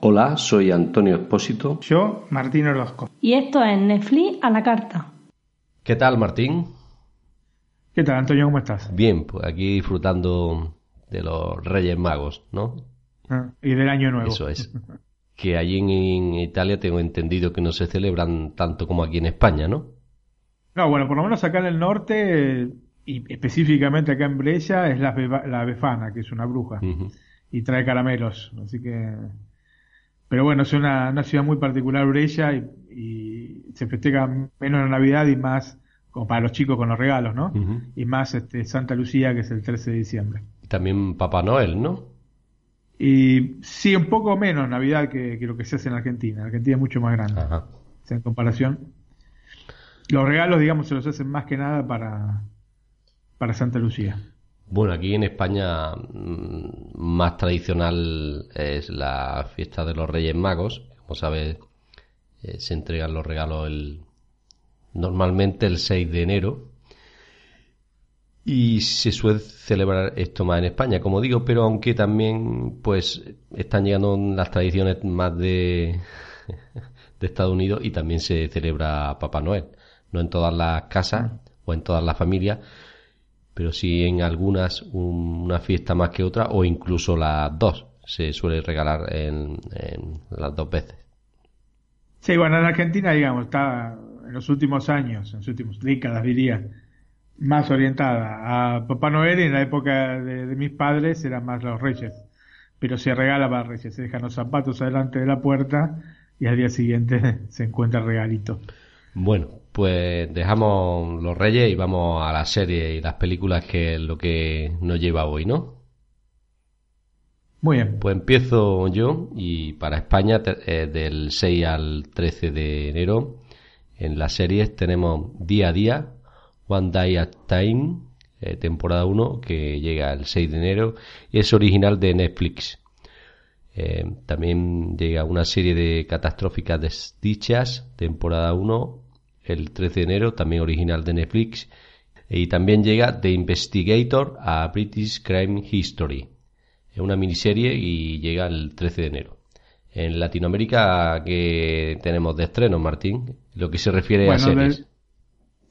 Hola, soy Antonio Espósito. Yo, Martín Orozco. Y esto es Netflix a la carta. ¿Qué tal, Martín? ¿Qué tal, Antonio? ¿Cómo estás? Bien, pues aquí disfrutando de los Reyes Magos, ¿no? Ah, y del Año Nuevo. Eso es. Que allí en, Italia tengo entendido que no se celebran tanto como aquí en España, ¿no? No, bueno, por lo menos acá en el norte, y específicamente acá en Brescia, es la, la Befana, que es una bruja. Y trae caramelos, así que pero bueno, es una, una ciudad muy particular, Brescia, y, se festeja menos la Navidad y más como para los chicos con los regalos, ¿no? Y más este, Santa Lucía, que es el 13 de diciembre. También Papá Noel, ¿no? Y sí, un poco menos Navidad que, lo que se hace en Argentina. Argentina es mucho más grande. en comparación. Los regalos, digamos, se los hacen más que nada para, para Santa Lucía. Bueno, aquí en España mm, más tradicional es la fiesta de los Reyes Magos. Como sabes, eh, se entregan los regalos el, normalmente el 6 de enero. Y se suele celebrar esto más en España, como digo, pero aunque también pues están llegando las tradiciones más de, de Estados Unidos y también se celebra Papá Noel. No en todas las casas o en todas las familias, pero sí en algunas una fiesta más que otra o incluso las dos se suele regalar en, las dos veces. Sí, bueno, en Argentina, digamos, está en los últimos años, en las últimas décadas diría, más orientada a Papá Noel y en la época de, mis padres eran más los reyes. Pero se regala para reyes, se dejan los zapatos adelante de la puerta y al día siguiente se encuentra el regalito. Bueno, pues dejamos los reyes y vamos a la serie y las películas que es lo que nos lleva hoy, ¿no? Muy bien. Pues empiezo yo y para España eh, del 6 al 13 de enero en las series tenemos Día a Día, One Day at Time, eh, temporada 1 que llega el 6 de enero y es original de Netflix. Eh, también llega una serie de catastróficas desdichas, temporada 1 el 13 de enero, también original de Netflix. Y también llega The Investigator a British Crime History. Es una miniserie y llega el 13 de enero. En Latinoamérica, que tenemos de estreno, Martín? Lo que se refiere a series.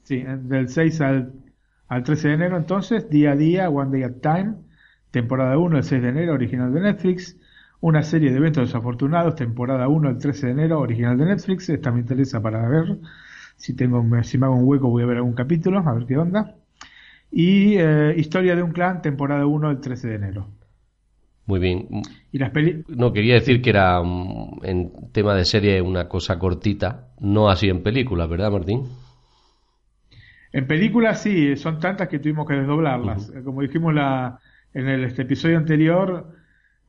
Sí, del 6 al, al 13 de enero, entonces, día a día, One Day at Time, temporada 1, el 6 de enero, original de Netflix. Una serie de eventos desafortunados, temporada 1, el 13 de enero, original de Netflix. Esta me interesa para ver. Si, tengo, si me hago un hueco voy a ver algún capítulo, a ver qué onda. Y eh, Historia de un clan, temporada 1, el 13 de enero. Muy bien. ¿Y las no, quería decir que era mm, en tema de serie una cosa cortita, no así en películas, ¿verdad, Martín? En películas sí, son tantas que tuvimos que desdoblarlas. Como dijimos la, en el este episodio anterior,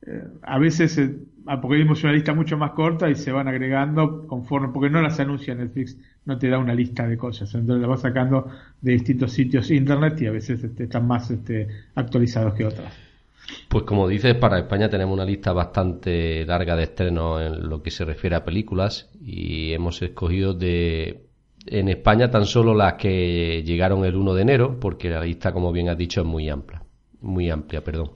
eh, a veces eh, ah, porque dimos una lista mucho más corta y se van agregando conforme, porque no las anuncia Netflix, no te da una lista de cosas, entonces las vas sacando de distintos sitios internet y a veces este, están más este, actualizados que otras. Pues como dices, para España tenemos una lista bastante larga de estrenos en lo que se refiere a películas y hemos escogido de en España tan solo las que llegaron el 1 de enero, porque la lista, como bien has dicho, es muy amplia, muy amplia, perdón.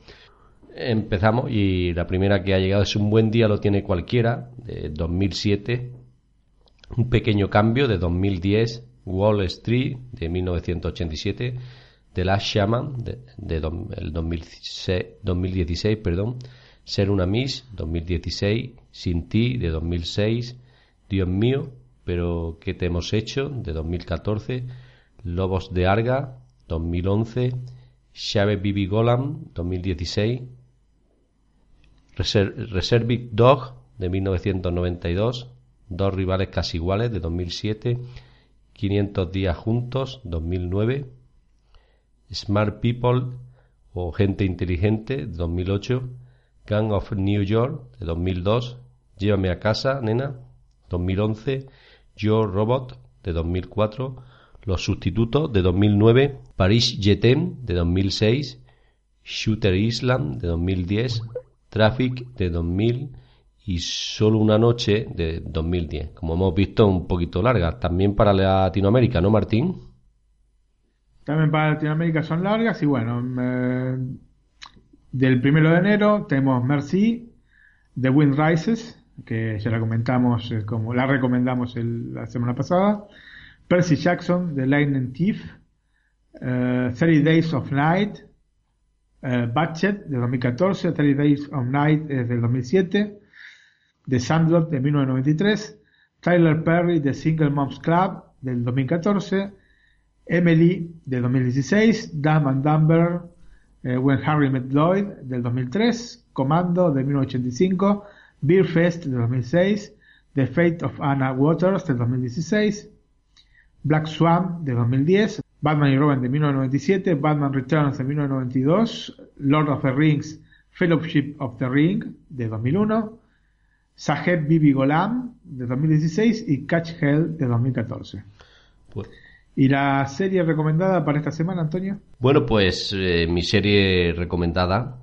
Empezamos y la primera que ha llegado es Un buen día lo tiene cualquiera, de 2007. Un pequeño cambio de 2010, Wall Street de 1987, The Last Shaman de, el 2016, perdón, Ser una Miss 2016, Sin ti de 2006, Dios mío, pero ¿qué te hemos hecho? de 2014, Lobos de Arga 2011, Shave Bibi Golam 2016, Reservic Dog de 1992, Dos rivales casi iguales de 2007, 500 días juntos 2009, Smart People o Gente Inteligente de 2008, Gang of New York de 2002, Llévame a casa, nena, 2011, Yo Robot de 2004, Los Sustitutos de 2009, Paris Jetem de 2006, Shooter Island de 2010, Traffic de 2000 y Solo una noche de 2010. Como hemos visto, un poquito larga. También para Latinoamérica, ¿no, Martín? También para Latinoamérica son largas y bueno, del primero de enero tenemos Mercy, The Wind Rises, que ya la comentamos, eh, como la recomendamos la semana pasada, Percy Jackson, The Lightning Thief, 30 Days of Night, uh, Batchet de 2014, 30 Days of Night es del 2007, The Sandlot de 1993, Tyler Perry de Single Moms Club del 2014, Emily de 2016, Dumb and Dumber, eh, When Harry Met Lloyd del 2003, Comando de 1985, Beer Fest de 2006, The Fate of Anna Waters del 2016, Black Swan de 2010, Batman y Robin de 1997, Batman Returns de 1992, Lord of the Rings, Fellowship of the Ring de 2001, Saheb Bibi Golam de 2016 y Catch Hell de 2014. Pues- ¿Y la serie recomendada para esta semana, Antonio? Bueno, pues eh, mi serie recomendada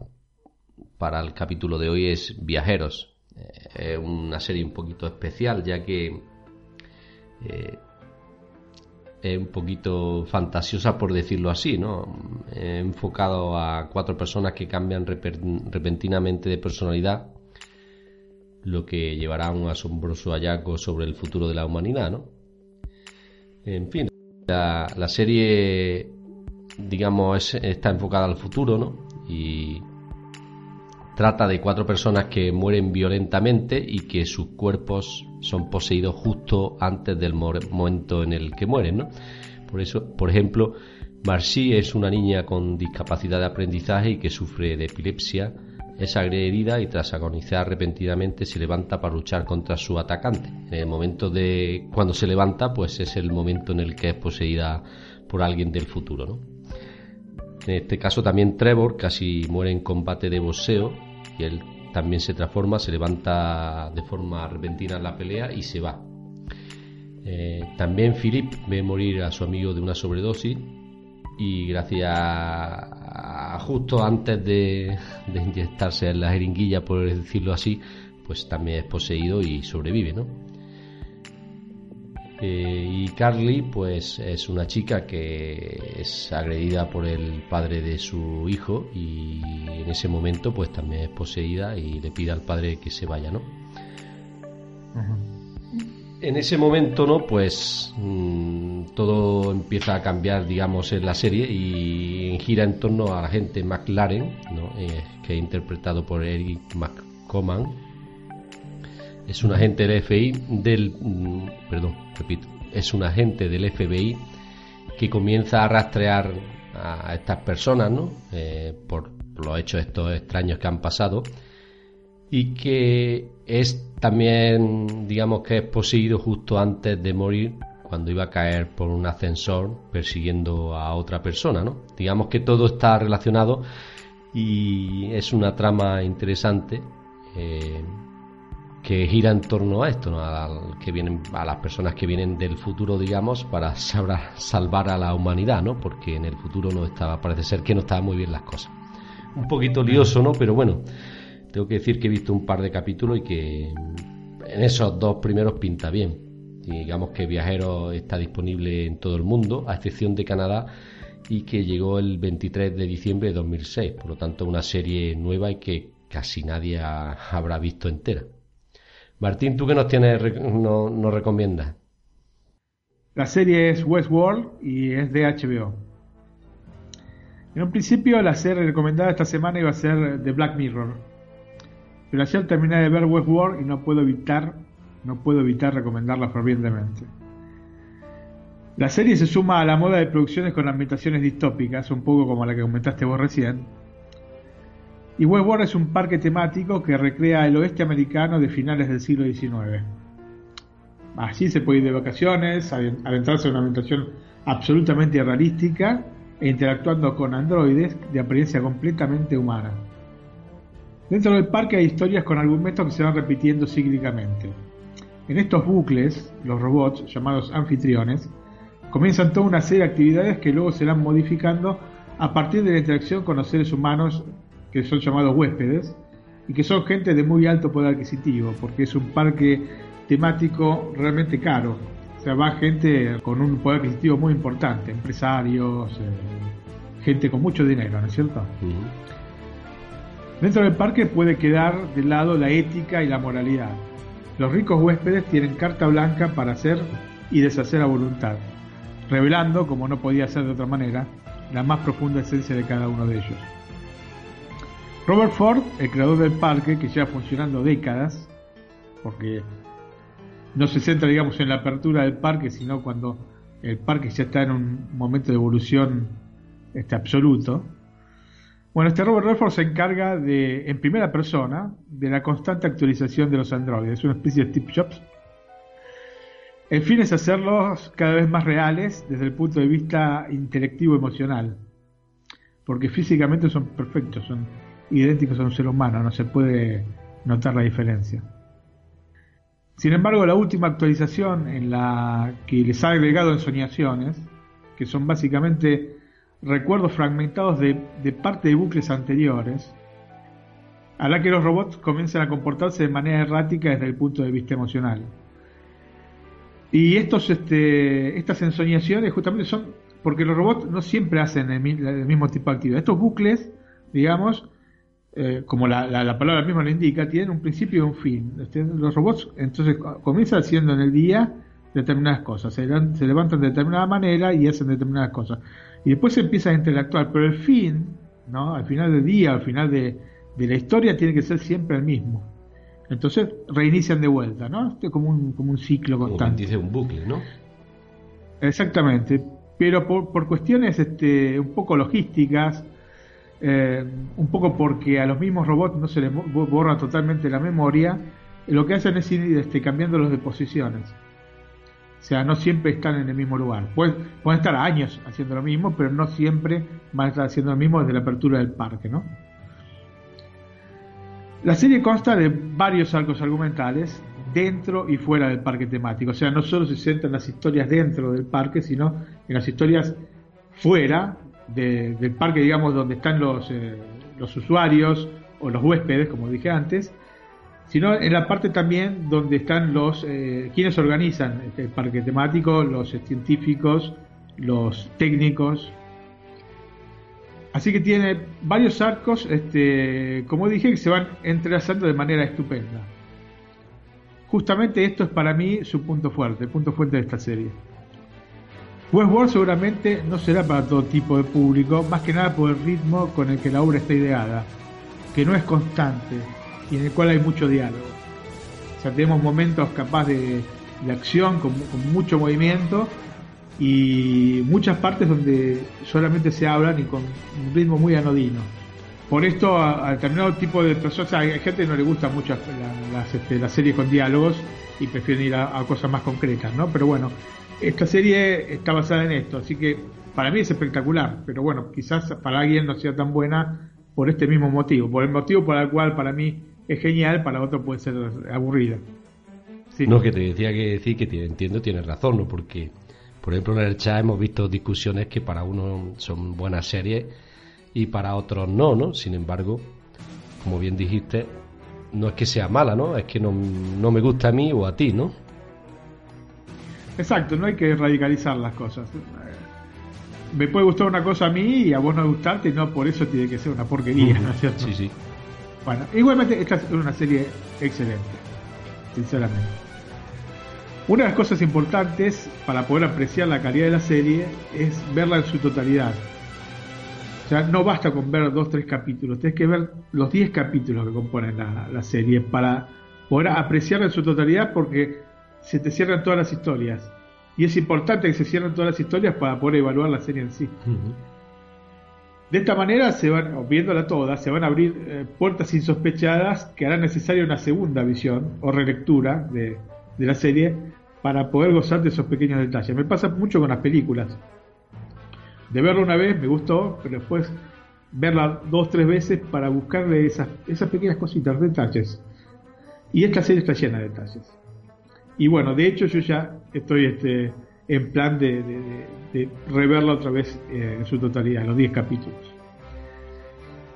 para el capítulo de hoy es Viajeros. Eh, es una serie un poquito especial ya que eh, es un poquito fantasiosa por decirlo así, ¿no? He enfocado a cuatro personas que cambian repentinamente de personalidad, lo que llevará a un asombroso hallazgo sobre el futuro de la humanidad, ¿no? En fin, la, la serie, digamos, está enfocada al futuro, ¿no? Y trata de cuatro personas que mueren violentamente y que sus cuerpos son poseídos justo antes del momento en el que mueren, ¿no? Por eso, por ejemplo, Marcy es una niña con discapacidad de aprendizaje y que sufre de epilepsia, es agredida y tras agonizar repentinamente se levanta para luchar contra su atacante. En el momento de cuando se levanta, pues es el momento en el que es poseída por alguien del futuro, ¿no? En este caso también Trevor casi muere en combate de boxeo él también se transforma, se levanta de forma repentina en la pelea y se va. Eh, también Philip ve morir a su amigo de una sobredosis y gracias a, justo antes de, de, inyectarse en la jeringuilla, por decirlo así, pues también es poseído y sobrevive, ¿no? Eh, y Carly, pues es una chica que es agredida por el padre de su hijo y en ese momento, pues también es poseída y le pide al padre que se vaya, ¿no? En ese momento, ¿no? Pues mmm, todo empieza a cambiar, digamos, en la serie y gira en torno a la gente McLaren, ¿no? Eh, que es interpretado por Eric McComan es un agente del FBI del mm, perdón repito es un agente del FBI que comienza a rastrear a estas personas ¿no? Eh, por los hechos estos extraños que han pasado y que es también digamos que es poseído justo antes de morir cuando iba a caer por un ascensor persiguiendo a otra persona ¿no? digamos que todo está relacionado y es una trama interesante eh, que gira en torno a esto, a, que vienen, a las personas que vienen del futuro, digamos, para salvar a la humanidad, ¿no? Porque en el futuro no estaba, parece ser que no estaban muy bien las cosas. Un poquito lioso, ¿no? Pero bueno, tengo que decir que he visto un par de capítulos y que en esos dos primeros pinta bien. digamos que Viajero está disponible en todo el mundo, a excepción de Canadá, y que llegó el 23 de diciembre de 2006. Por lo tanto, una serie nueva y que casi nadie habrá visto entera. Martín, ¿tú qué nos tienes, no, nos recomiendas? La serie es Westworld y es de HBO. En un principio la serie recomendada esta semana iba a ser The Black Mirror. Pero ayer terminé de ver Westworld y no puedo evitar, no puedo evitar recomendarla fervientemente. La serie se suma a la moda de producciones con ambientaciones distópicas, un poco como la que comentaste vos recién, y Westworld es un parque temático que recrea el oeste americano de finales del siglo XIX. Allí se puede ir de vacaciones, adentrarse en una ambientación absolutamente realística e interactuando con androides de apariencia completamente humana. Dentro del parque hay historias con argumentos que se van repitiendo cíclicamente. En estos bucles, los robots, llamados anfitriones, comienzan toda una serie de actividades que luego se irán modificando a partir de la interacción con los seres humanos que son llamados huéspedes, y que son gente de muy alto poder adquisitivo, porque es un parque temático realmente caro. O sea, va gente con un poder adquisitivo muy importante, empresarios, eh, gente con mucho dinero, ¿no es cierto? Dentro del parque puede quedar de lado la ética y la moralidad. Los ricos huéspedes tienen carta blanca para hacer y deshacer a voluntad, revelando, como no podía ser de otra manera, la más profunda esencia de cada uno de ellos. Robert Ford, el creador del parque, que lleva funcionando décadas, porque no se centra, digamos, en la apertura del parque, sino cuando el parque ya está en un momento de evolución este, absoluto. Bueno, este Robert Redford se encarga de, en primera persona, de la constante actualización de los androides. Es una especie de Steve Jobs. El fin es hacerlos cada vez más reales desde el punto de vista intelectivo emocional. Porque físicamente son perfectos, son idénticos a un ser humano, no se puede notar la diferencia. Sin embargo, la última actualización en la que les ha agregado ensoñaciones, que son básicamente recuerdos fragmentados de, parte de bucles anteriores, hará que los robots comiencen a comportarse de manera errática desde el punto de vista emocional. Y estos, este, estas ensoñaciones justamente son porque los robots no siempre hacen el, mismo tipo de actividad. Estos bucles, digamos, eh, como la, la, palabra misma lo indica, tienen un principio y un fin. Este, los robots entonces comienzan haciendo en el día determinadas cosas, se, se levantan de determinada manera y hacen determinadas cosas y después se empieza a interactuar, pero el fin, ¿no? al final del día, al final de, la historia, tiene que ser siempre el mismo. Entonces reinician de vuelta, ¿no? Esto es como un, como un ciclo constante. dice un bucle, ¿no? Exactamente, pero por, por cuestiones este, un poco logísticas, eh, un poco porque a los mismos robots no se les borra totalmente la memoria, lo que hacen es ir este, cambiando los de posiciones. O sea, no siempre están en el mismo lugar. Pueden, pueden estar años haciendo lo mismo, pero no siempre van a estar haciendo lo mismo desde la apertura del parque, ¿no? La serie consta de varios arcos argumentales dentro y fuera del parque temático. O sea, no solo se centra en las historias dentro del parque, sino en las historias fuera del parque, digamos, donde están los, eh, los usuarios o los huéspedes, como dije antes, sino en la parte también donde están los eh, quienes organizan el parque temático, los científicos, los técnicos. Así que tiene varios arcos, este, como dije, que se van entrelazando de manera estupenda. Justamente esto es para mí su punto fuerte, el punto fuerte de esta serie. Westworld seguramente no será para todo tipo de público, más que nada por el ritmo con el que la obra está ideada, que no es constante, y en el cual hay mucho diálogo. O sea, tenemos momentos capaz de, acción con, mucho movimiento y muchas partes donde solamente se hablan y con un ritmo muy anodino. Por esto a, determinado tipo de personas, hay gente que no le gusta mucho las, este, las series con diálogos y prefieren ir a, a, cosas más concretas, ¿no? Pero bueno, esta serie está basada en esto, así que para mí es espectacular, pero bueno, quizás para alguien no sea tan buena por este mismo motivo, por el motivo por el cual para mí es genial, para otro puede ser aburrida. No, que te decía que decir que entiendo, tienes razón, ¿no? Porque, por ejemplo, en el chat hemos visto discusiones que para uno son buenas series y para otros no, ¿no? Sin embargo, como bien dijiste, no es que sea mala, ¿no? Es que no, no me gusta a mí o a ti, ¿no? Exacto, no hay que radicalizar las cosas. Me puede gustar una cosa a mí y a vos no gustarte, y no por eso tiene que ser una porquería, ¿no es cierto? Sí, sí. Bueno, igualmente esta es una serie excelente, sinceramente. Una de las cosas importantes para poder apreciar la calidad de la serie es verla en su totalidad. O sea, no basta con ver dos, tres capítulos, tienes que ver los diez capítulos que componen la, serie para poder apreciarla en su totalidad porque se te cierran todas las historias. Y es importante que se cierren todas las historias para poder evaluar la serie en sí. De esta manera, se van, viéndola toda, se van a abrir eh, puertas insospechadas que harán necesaria una segunda visión o relectura de, la serie para poder gozar de esos pequeños detalles. Me pasa mucho con las películas. De verla una vez me gustó, pero después verla dos tres veces para buscarle esas, esas pequeñas cositas, detalles. Y esta serie está llena de detalles. Y bueno, de hecho yo ya estoy este, en plan de, reverla otra vez eh, en su totalidad, los 10 capítulos.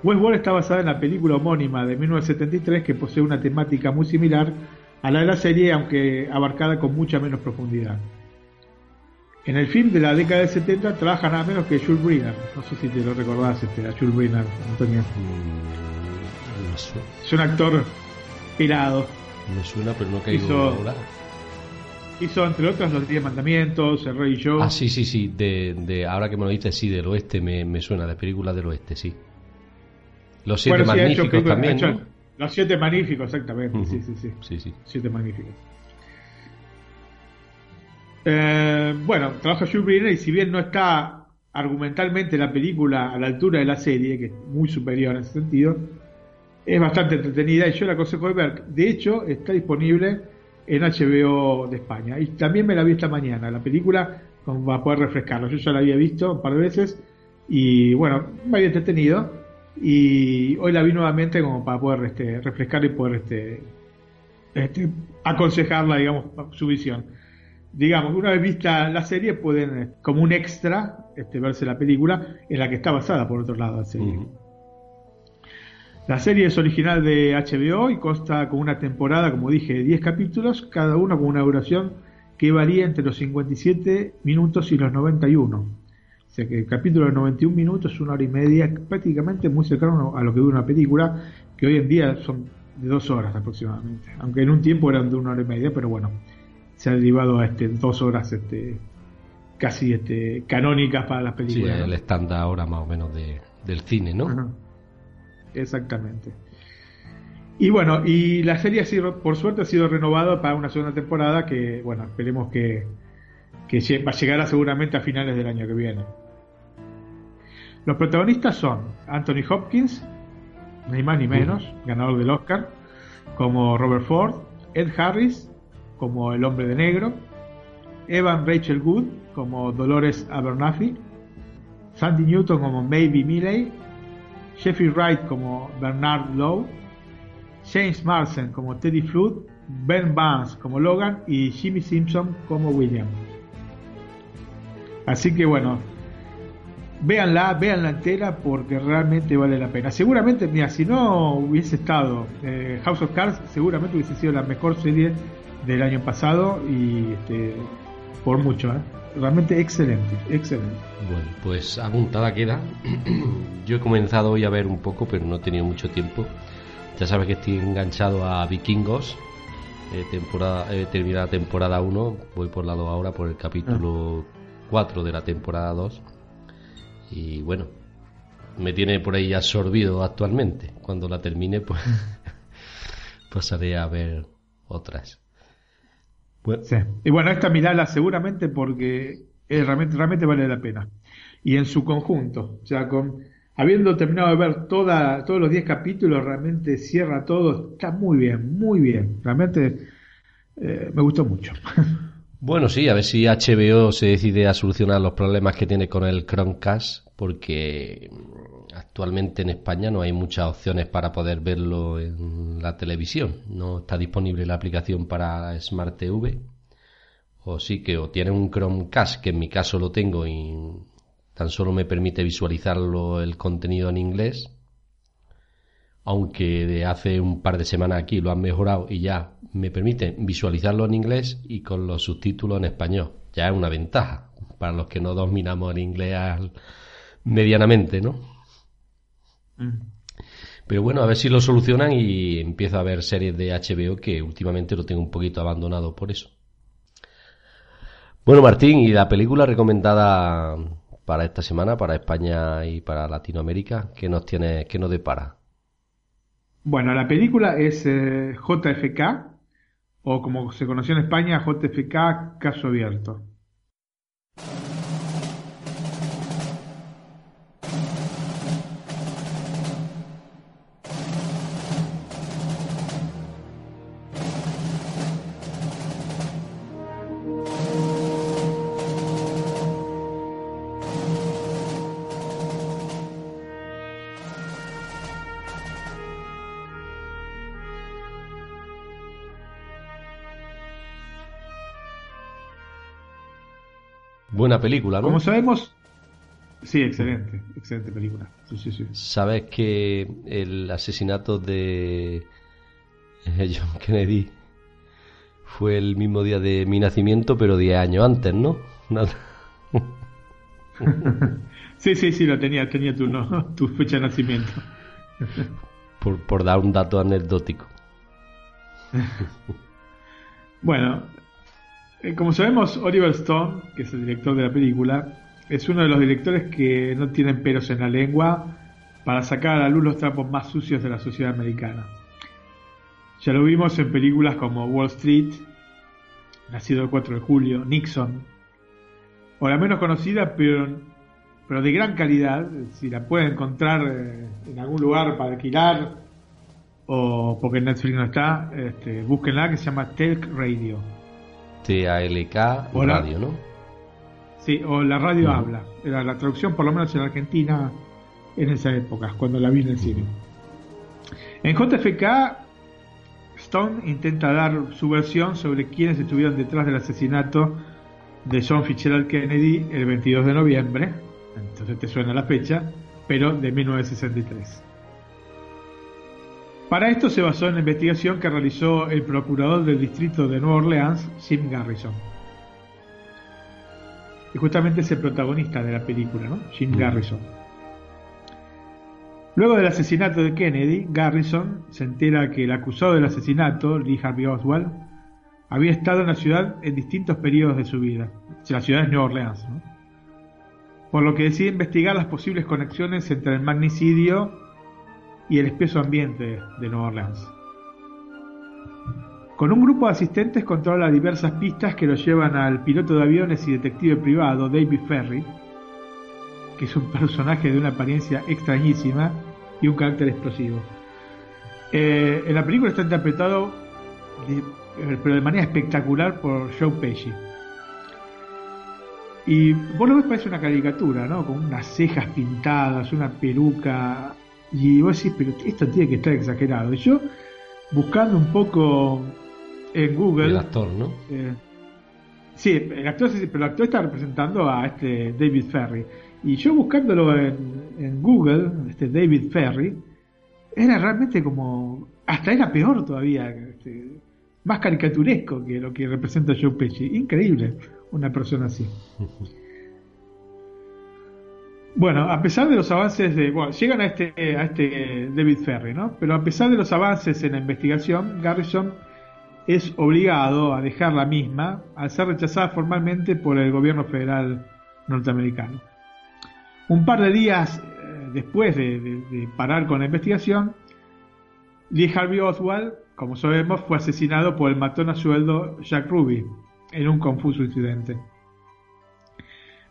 Westworld está basada en la película homónima de 1973 que posee una temática muy similar a la de la serie, aunque abarcada con mucha menos profundidad. En el film de la década de 70 trabaja nada menos que Jules Briner. No sé si te lo recordás, este, a Jules Briner, Antonio. Mm, Es un actor pelado. me suena, pero no caigo Hizo- ahora. Hizo, entre otras, Los Diez Mandamientos, El Rey y yo. Ah, sí, sí, sí. De, de, ahora que me lo dices, sí, del oeste me, me suena, de películas del oeste, sí. Los siete Bueno, magníficos también, ha hecho- ¿no? Los Siete Magníficos, exactamente. Sí, sí, sí. Sí, sí. Siete Magníficos. Eh, bueno, trabaja Jules Briner y si bien no está argumentalmente la película a la altura de la serie, que es muy superior en ese sentido, es bastante entretenida y yo la aconsejo de ver. De hecho, está disponible en HBO de España. Y también me la vi esta mañana, la película, como para poder refrescarlo. Yo ya la había visto un par de veces y bueno, me había entretenido. Y hoy la vi nuevamente como para poder este, refrescar y poder este, este, aconsejarla, digamos, su visión. Digamos, una vez vista la serie, pueden, como un extra, este, verse la película en la que está basada, por otro lado, la serie. La serie es original de HBO y consta con una temporada, como dije, de 10 capítulos, cada uno con una duración que varía entre los 57 minutos y los 91. O sea que el capítulo de 91 minutos, una hora y media, prácticamente muy cercano a lo que dura una película, que hoy en día son de dos horas aproximadamente. Aunque en un tiempo eran de una hora y media, pero bueno, se ha derivado a este, dos horas este, casi este, canónicas para las Sí, películas. ¿no? el estándar ahora más o menos de, del cine, ¿no? Ajá. Exactamente. Y bueno, y la serie ha sido, por suerte ha sido renovada para una segunda temporada que, bueno, esperemos que, va a llegar seguramente a finales del año que viene. Los protagonistas son Anthony Hopkins, ni más ni menos, ganador del Oscar, como Robert Ford, Ed Harris, como el hombre de negro, Evan Rachel Wood, como Dolores Abernathy, Sandy Newton como Maybe Milley, Jeffrey Wright como Bernard Lowe, James Marsden como Teddy Flood, Ben Barnes como Logan y Jimmy Simpson como William. Así que bueno, véanla, véanla entera porque realmente vale la pena. Seguramente, mira, si no hubiese estado eh, House of Cards, seguramente hubiese sido la mejor serie del año pasado y este, por mucho, ¿eh? Realmente excelente, excelente. Bueno, pues apuntada queda. Yo he comenzado hoy a ver un poco, pero no he tenido mucho tiempo. Ya sabes que estoy enganchado a Vikingos. Eh, temporada, he terminado la temporada 1, voy por la 2 ahora, por el capítulo 4 de la temporada 2. Y bueno, me tiene por ahí absorbido actualmente. Cuando la termine, pues pasaré a ver otras. Sí. Y bueno, esta mirala seguramente porque es realmente, realmente vale la pena. Y en su conjunto, o sea, con habiendo terminado de ver toda, todos los 10 capítulos, realmente cierra todo, está muy bien, muy bien. Realmente eh, me gustó mucho. Bueno, sí, a ver si HBO se decide a solucionar los problemas que tiene con el Chromecast, porque actualmente en España no hay muchas opciones para poder verlo en la televisión. No está disponible la aplicación para Smart TV. O sí que o tiene un Chromecast, que en mi caso lo tengo y tan solo me permite visualizarlo el contenido en inglés. Aunque de hace un par de semanas aquí lo han mejorado y ya me permite visualizarlo en inglés y con los subtítulos en español. Ya es una ventaja para los que no dominamos el inglés medianamente, ¿no? Pero bueno, a ver si lo solucionan y empiezo a ver series de HBO que últimamente lo tengo un poquito abandonado por eso. Bueno, Martín, ¿y la película recomendada para esta semana, para España y para Latinoamérica, qué nos tiene, qué nos depara? Bueno, la película es eh, JFK, o como se conoció en España, JFK Caso Abierto. Buena película, ¿no? Como sabemos, Sí, excelente, excelente película. Sí, sí, sí. ¿Sabes que el asesinato de John Kennedy fue el mismo día de mi nacimiento, pero 10 años antes, ¿no? sí, sí, sí, lo tenía, tenía tu, ¿no? tu fecha de nacimiento. por, por dar un dato anecdótico. bueno, como sabemos, Oliver Stone, que es el director de la película, es uno de los directores que no tienen pelos en la lengua para sacar a la luz los trapos más sucios de la sociedad americana. Ya lo vimos en películas como Wall Street, Nacido el 4 de julio, Nixon, o la menos conocida, pero, pero de gran calidad, si la pueden encontrar eh, en algún lugar para alquilar o porque Netflix no está, este, búsquenla que se llama Telk Radio. T-A-L-K Radio, ¿no? Sí, o la radio habla. Era la traducción, por lo menos en Argentina, en esa época, cuando la vi en el cine. En JFK, Stone intenta dar su versión sobre quiénes estuvieron detrás del asesinato de John Fitzgerald Kennedy el 22 de noviembre, entonces te suena la fecha, pero de 1963. Para esto se basó en la investigación que realizó el procurador del distrito de Nueva Orleans, Jim Garrison. Y justamente es el protagonista de la película, ¿no? Jim. Garrison. Luego del asesinato de Kennedy, Garrison se entera que el acusado del asesinato, Lee Harvey Oswald, había estado en la ciudad en distintos periodos de su vida. La ciudad es Nueva Orleans. ¿no? Por lo que decide investigar las posibles conexiones entre el magnicidio y el espeso ambiente de Nueva Orleans. Con un grupo de asistentes controla diversas pistas que lo llevan al piloto de aviones y detective privado David Ferry, que es un personaje de una apariencia extrañísima y un carácter explosivo. Eh, en la película está interpretado, eh, pero de manera espectacular, por Joe Pesci. Y vos lo ves parece una caricatura, ¿no? Con unas cejas pintadas, una peluca y vos decís, pero esto tiene que estar exagerado. Y yo, buscando un poco en Google. El actor, ¿no? Eh, sí, el actor, pero el actor está representando a este David Ferry. Y yo buscándolo en, Google, este David Ferry, era realmente como. Hasta era peor todavía. Este, más caricaturesco que lo que representa Joe Pesci. Increíble una persona así. Bueno, a pesar de los avances de. Bueno, llegan a este, a este David Ferry, ¿no? Pero a pesar de los avances en la investigación, Garrison es obligado a dejar la misma al ser rechazada formalmente por el gobierno federal norteamericano. Un par de días eh, después de, parar con la investigación, Lee Harvey Oswald, como sabemos, fue asesinado por el matón a sueldo Jack Ruby en un confuso incidente.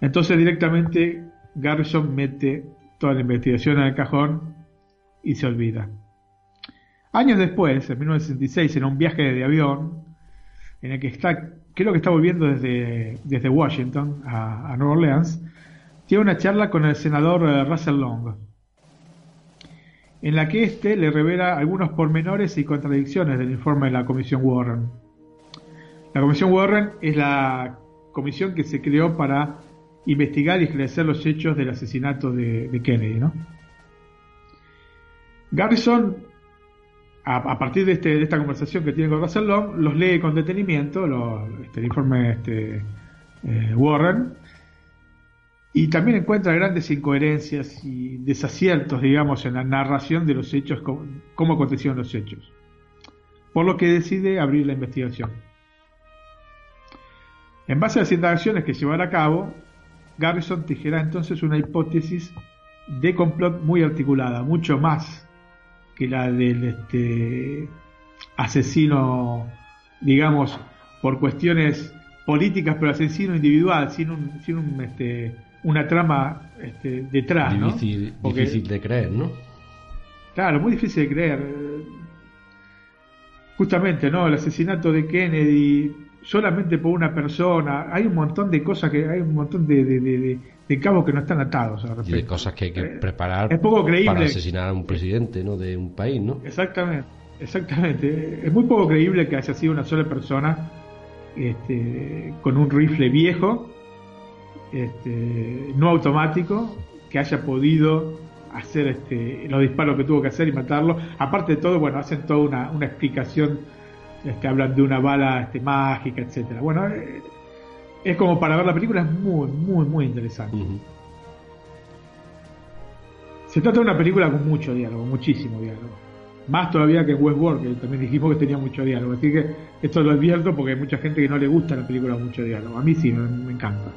Entonces directamente Garrison mete toda la investigación en el cajón y se olvida. Años después, en 1966, en un viaje de avión, en el que está, creo que está volviendo desde, desde Washington a, Nueva Orleans, tiene una charla con el senador eh, Russell Long, en la que éste le revela algunos pormenores y contradicciones del informe de la Comisión Warren. La Comisión Warren es la comisión que se creó para investigar y esclarecer los hechos del asesinato de, Kennedy. ¿no? Garrison, a, partir este, de, esta conversación que tiene con Russell Long, los lee con detenimiento, este, el informe este, eh, Warren, y también encuentra grandes incoherencias y desaciertos, digamos, en la narración de los hechos, cómo, cómo acontecieron los hechos. Por lo que decide abrir la investigación. En base a las indagaciones que llevará a cabo, Garrison tejerá entonces una hipótesis de complot muy articulada, mucho más que la del este, asesino, digamos, por cuestiones políticas, pero asesino individual, sin, un, sin un, este, una trama este, detrás. Difícil, difícil de creer, ¿no? Claro, muy difícil de creer. Justamente, ¿no? El asesinato de Kennedy solamente por una persona. Hay un montón de cosas que hay un montón de, de, cabos que no están atados. Y de cosas que hay que eh, preparar es poco creíble. para asesinar a un presidente ¿no? de un país, ¿no? Exactamente, exactamente. Es muy poco creíble que haya sido una sola persona este, con un rifle viejo este, no automático que haya podido hacer este, los disparos que tuvo que hacer y matarlo. Aparte de todo, bueno, hacen toda una, una explicación, este, hablan de una bala este, mágica, etcétera. Bueno, eh, es como para ver la película, es muy, muy, muy interesante. Se trata de una película con mucho diálogo, muchísimo diálogo. Más todavía que Westworld, que también dijimos que tenía mucho diálogo. Así que esto lo advierto porque hay mucha gente que no le gusta la película con mucho diálogo. A mí sí, me, encanta.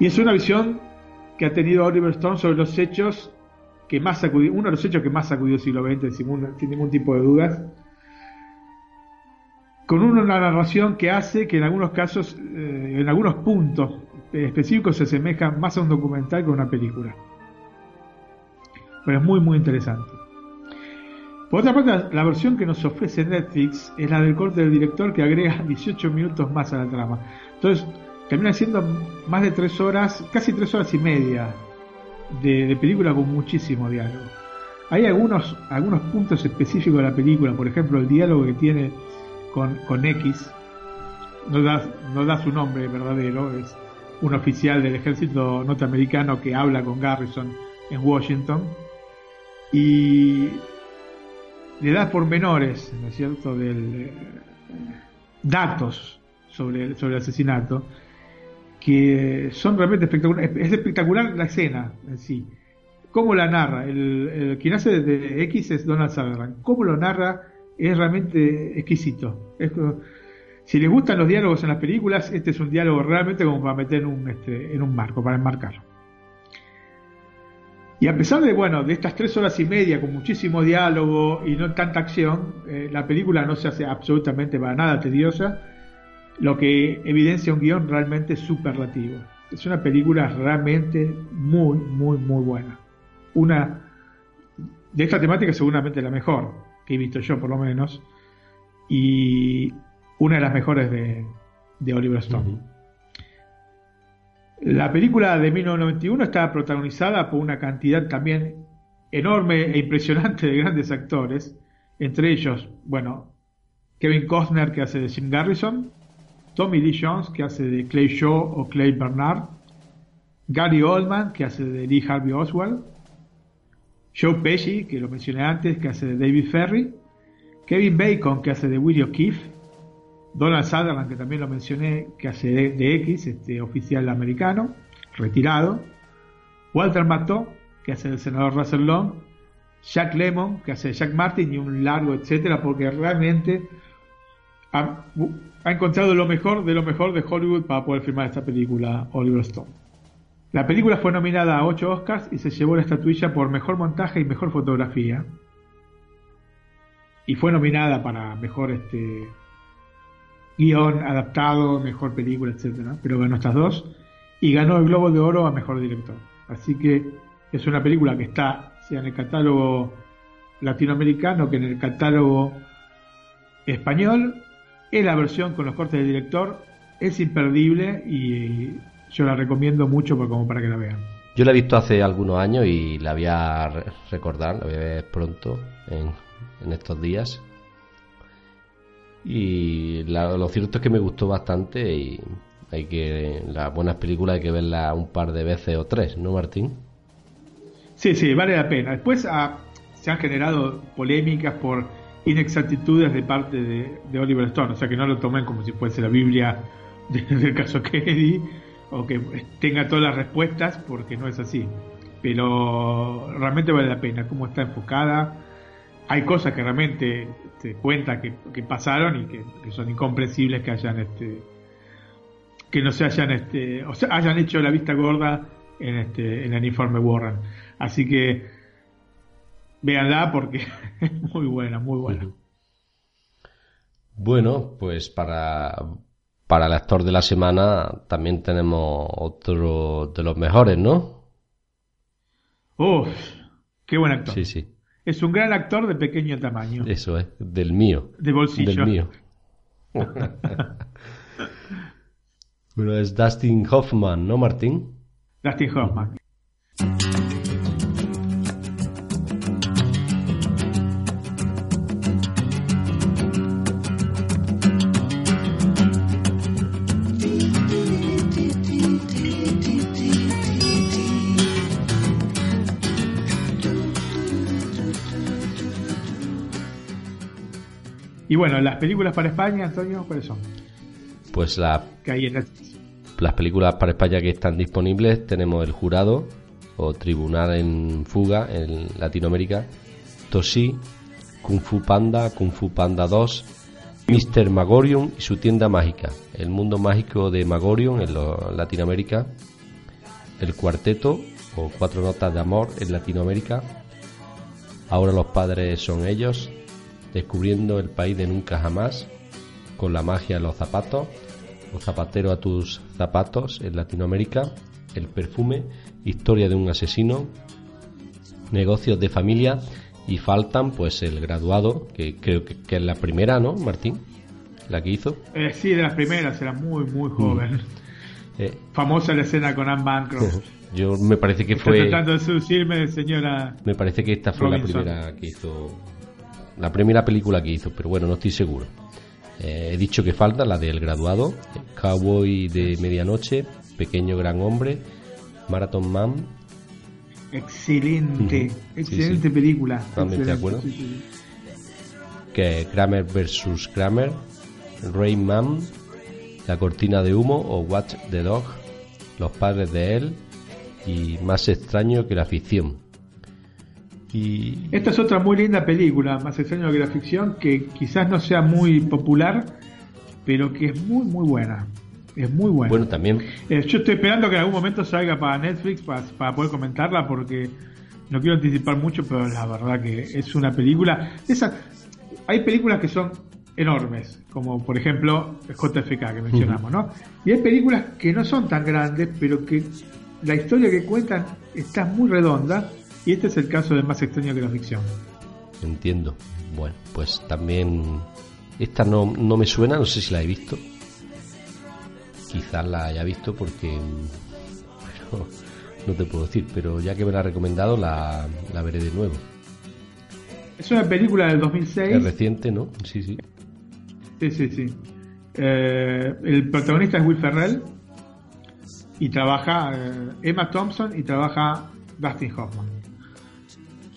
Y es una visión que ha tenido Oliver Stone sobre los hechos que más sacudió, uno de los hechos que más sacudió el siglo XX, sin ningún tipo de dudas, con una narración que hace que en algunos casos, eh, en algunos puntos específicos, se asemeja más a un documental que a una película. Pero es muy, muy interesante. Por otra parte, la versión que nos ofrece Netflix es la del corte del director que agrega 18 minutos más a la trama. Entonces, termina siendo más de 3 horas, casi 3 horas y media de, película con muchísimo diálogo. Hay algunos, algunos puntos específicos de la película, por ejemplo, el diálogo que tiene con, con X, no da, no da su nombre verdadero, es un oficial del ejército norteamericano que habla con Garrison en Washington y le da pormenores, ¿no es cierto?, del, eh, datos sobre, sobre el asesinato que son realmente espectaculares. Es espectacular la escena en sí. Cómo la narra. El, quien hace de X es Donald Sutherland. Cómo lo narra es realmente exquisito. si les gustan los diálogos en las películas, este es un diálogo realmente como para meter en un, este, en un marco, para enmarcarlo. Y a pesar de, bueno, de estas tres horas y media con muchísimo diálogo y no tanta acción, eh, la película no se hace absolutamente para nada tediosa, lo que evidencia un guion realmente superlativo. Es una película realmente muy, muy, muy buena. Una de esta temática seguramente la mejor que he visto yo por lo menos y una de las mejores de, de Oliver Stone. La película de 1991 está protagonizada por una cantidad también enorme e impresionante de grandes actores, entre ellos, bueno, Kevin Costner que hace de Jim Garrison, Tommy Lee Jones que hace de Clay Shaw o Clay Bernard, Gary Oldman que hace de Lee Harvey Oswald, Joe Pesci, que lo mencioné antes, que hace de David Ferry, Kevin Bacon, que hace de Willie O'Keefe, Donald Sutherland, que también lo mencioné, que hace de, X, este oficial americano, retirado, Walter Matthau, que hace del senador Russell Long, Jack Lemmon, que hace de Jack Martin y un largo etcétera, porque realmente ha, ha, encontrado lo mejor de lo mejor de Hollywood para poder filmar esta película, Oliver Stone. La película fue nominada a 8 Oscars y se llevó la estatuilla por mejor montaje y mejor fotografía. Y fue nominada para mejor este, guion adaptado, mejor película, etcétera, pero ganó estas dos y ganó el Globo de Oro a mejor director. Así que es una película que está sea en el catálogo latinoamericano que en el catálogo español. Es la versión con los cortes del director, es imperdible y yo la recomiendo mucho como para que la vean. Yo la he visto hace algunos años y la voy a recordar, la voy a ver pronto en, en estos días y lo cierto es que me gustó bastante y hay que las buenas películas hay que verlas un par de veces o tres, ¿no, Martín? Sí, sí, vale la pena. Después ah, se han generado polémicas por inexactitudes de parte de, Oliver Stone, o sea que no lo tomen como si fuese la Biblia del caso Kennedy o que tenga todas las respuestas, porque no es así. Pero realmente vale la pena, cómo está enfocada. Hay cosas que realmente este, cuenta que, pasaron y que, son incomprensibles que hayan este que no se hayan este o sea hayan hecho la vista gorda en este en el informe Warren así que véanla porque es muy buena muy buena bueno pues para para el actor de la semana también tenemos otro de los mejores no Uf, qué buen actor sí sí es un gran actor de pequeño tamaño. Eso es, del mío. De bolsillo. Del mío. bueno, es Dustin Hoffman, ¿no, Martín? Dustin Hoffman. Y bueno, las películas para España, Antonio, ¿cuáles son? Pues la, Que hay en el... las películas para España que están disponibles tenemos El Jurado o Tribunal en Fuga en Latinoamérica, Toshi, Kung Fu Panda, Kung Fu Panda 2, Mr. Magorium y su tienda mágica, El mundo mágico de Magorium en lo- Latinoamérica, El Cuarteto o Cuatro Notas de Amor en Latinoamérica, Ahora los padres son ellos, Descubriendo el país de nunca jamás, con la magia de los zapatos, o zapatero a tus zapatos en Latinoamérica, el perfume, historia de un asesino, negocios de familia y faltan pues el graduado, que creo que, que es la primera, ¿no, Martín? La que hizo. Eh, sí, de las primeras, era muy, muy joven. Eh, Famosa la escena con Anne Bancroft. yo me parece que Está fue tratando de seducirme, señora. me parece que esta fue Robinson. la primera que hizo la primera película que hizo, pero bueno, no estoy seguro. Eh, he dicho que falta la del graduado, Cowboy de medianoche, Pequeño gran hombre, Marathon Man, Excelente, excelente Sí, sí. película. Totalmente de acuerdo. sí, que Kramer vs. Kramer, Rain Man, La cortina de humo o Watch the Dog, Los padres de él y Más extraño que la ficción. Y Esta es otra muy linda película, más extraño que la ficción, que quizás no sea muy popular, pero que es muy, muy buena. Es muy buena. bueno, también Eh, yo estoy esperando que en algún momento salga para Netflix para, para poder comentarla porque no quiero anticipar mucho, pero la verdad que es una película. Esa, hay películas que son enormes, como por ejemplo JFK que mencionamos, ¿no? Y hay películas que no son tan grandes, pero que la historia que cuentan está muy redonda. Y este es el caso de Más extraño que la ficción. entiendo. Bueno, pues también esta no, no me suena, no sé si la he visto. Quizás la haya visto porque pero no te puedo decir, pero ya que me la ha recomendado la, la veré de nuevo. Es una película del Es 2006. reciente, ¿no? Sí, sí. Sí, sí, sí. Eh, el protagonista es Will Ferrell y trabaja eh, Emma Thompson y trabaja Dustin Hoffman.